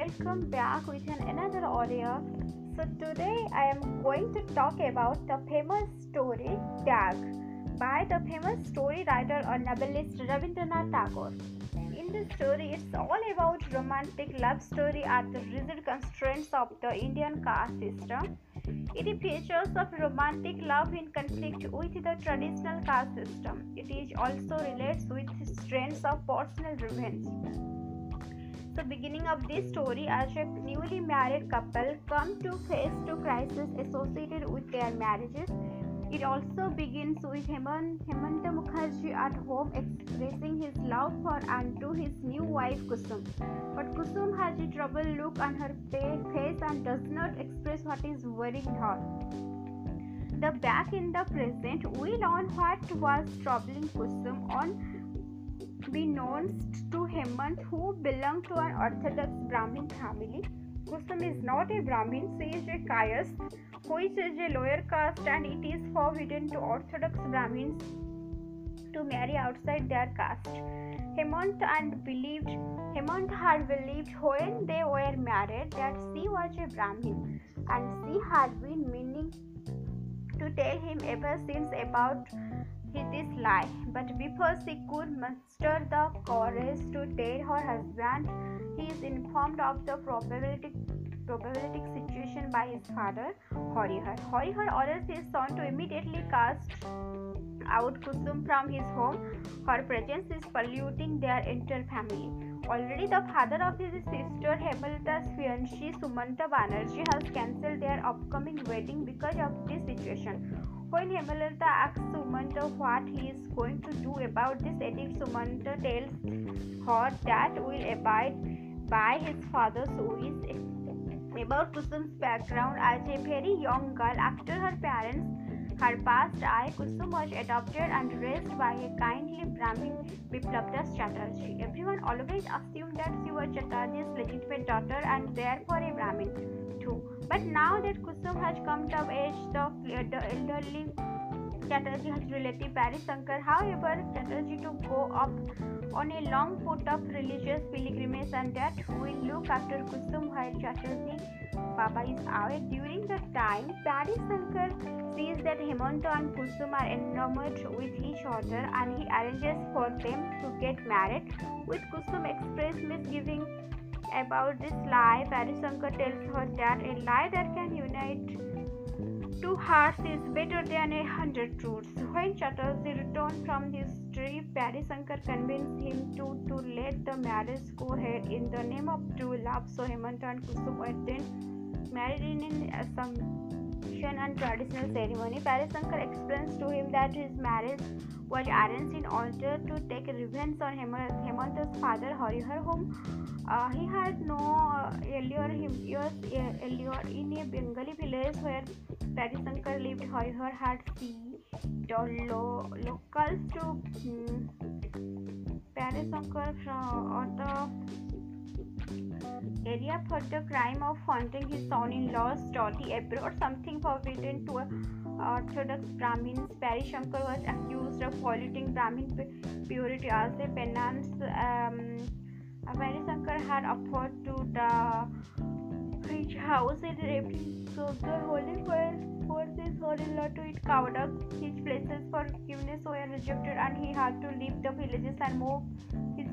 welcome back with an another audio. So today I am going to talk about the famous story Tag by the famous story writer or novelist Rabindranath Tagore. In the story, it's all about romantic love story at the rigid constraints of the Indian caste system. It features of romantic love in conflict with the traditional caste system. It is also relates with strains of personal revenge. The beginning of this story as a newly married couple come to face two crises associated with their marriages. It also begins with Hemant, Hemanta Mukherjee at home expressing his love for and to his new wife Kusum. But Kusum has a troubled look on her face and does not express what is worrying her. The back in the present, we learn what was troubling Kusum on Unbeknownst to Hemant, who belonged to an Orthodox Brahmin family, Kusum is not a Brahmin, she is a Kayas, which is a lower caste, and it is forbidden to Orthodox Brahmins to marry outside their caste. Hemant and believed Hemant had believed when they were married that she was a Brahmin, and she had been meaning to tell him ever since about this lie, but before she could muster the courage to tell her husband, he is informed of the probability probabilistic situation by his father, Harihar. Harihar orders his son to immediately cast out Kusum from his home. Her presence is polluting their entire family. Already, the father of his sister Hemalata's fiancée Sumanta Banerjee has cancelled their upcoming wedding because of this situation. When Hemalata asks Sumanta what he is going to do about this edict, Sumanta tells her that will abide by his father's wishes. About Kusum's background as a very young girl after her parents her past I, Kusum was adopted and raised by a kindly Brahmin Biplabdas Chatterjee. Everyone always assumed that she was Chatterjee's legitimate daughter and therefore a Brahmin too. But now that Kusum has come of age, the, the elderly Chatterjee has relative Parishankar, however, Chatterjee to go up on a long foot of religious pilgrimage and that will look after Kusum while Chatterjee Baba is away. During the time, Paris Shankar sees that Hemanta and Kusum are enamored with each other and he arranges for them to get married. With Kusum express misgiving about this lie, Parishankar tells her that a lie that can unite two hearts is better than a hundred truths. When Chatterjee returned from his trip, Parishankar convinced him to, to let the marriage go ahead in the name of true love. So Hemanta and Kusum were then married in an assumption and traditional ceremony. Parishankar explains to him that his marriage was arranged in order to take revenge on Hemanta's father Harihar, whom uh, he had no uh, earlier years earlier in a Bengali village where Parishankar lived. Harihar had seen the lo- locals to um, Parishankar uh, the area for the crime of haunting his son-in-law's daughter abroad, something forbidden to Orthodox Brahmins. Parishankar was accused of polluting Brahmin purity as a penance. Um, Parishankar had offered to the rich house in Reply so the holy fire forced son-in-law to eat cow dung. His places for forgiveness were rejected and he had to leave the villages and move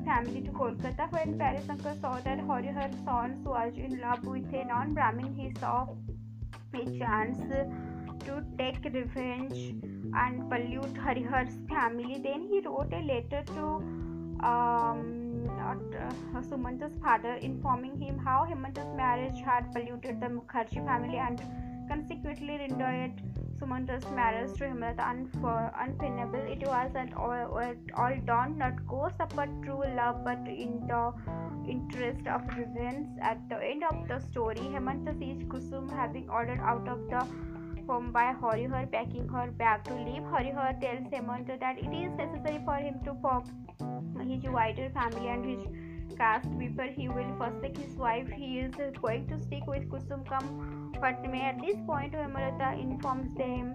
family to Kolkata. When Parishankar saw that Harihar's son was in love with a non-Brahmin, he saw a chance to take revenge and pollute Harihar's family. Then he wrote a letter to um, uh, Sumanta's father, informing him how Hemanta's marriage had polluted the Mukherjee family and consequently rendered Sumanta's marriage to Hemanta unfor- untenable. It was at all, all done not cause of a true love but in the interest of revenge. At the end of the story, Hemanta sees Kusum having ordered out of the home by Harihar, packing her bag to leave. Harihar tells Hemanta that it is necessary for him to pop his wider family and his before he will forsake his wife. He is going to stick with Kusum may at this point Hemlata informs them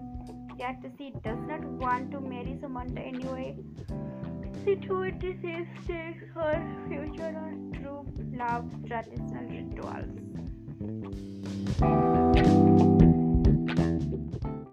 that she does not want to marry Sumanta anyway. She too takes her future on true love traditional rituals.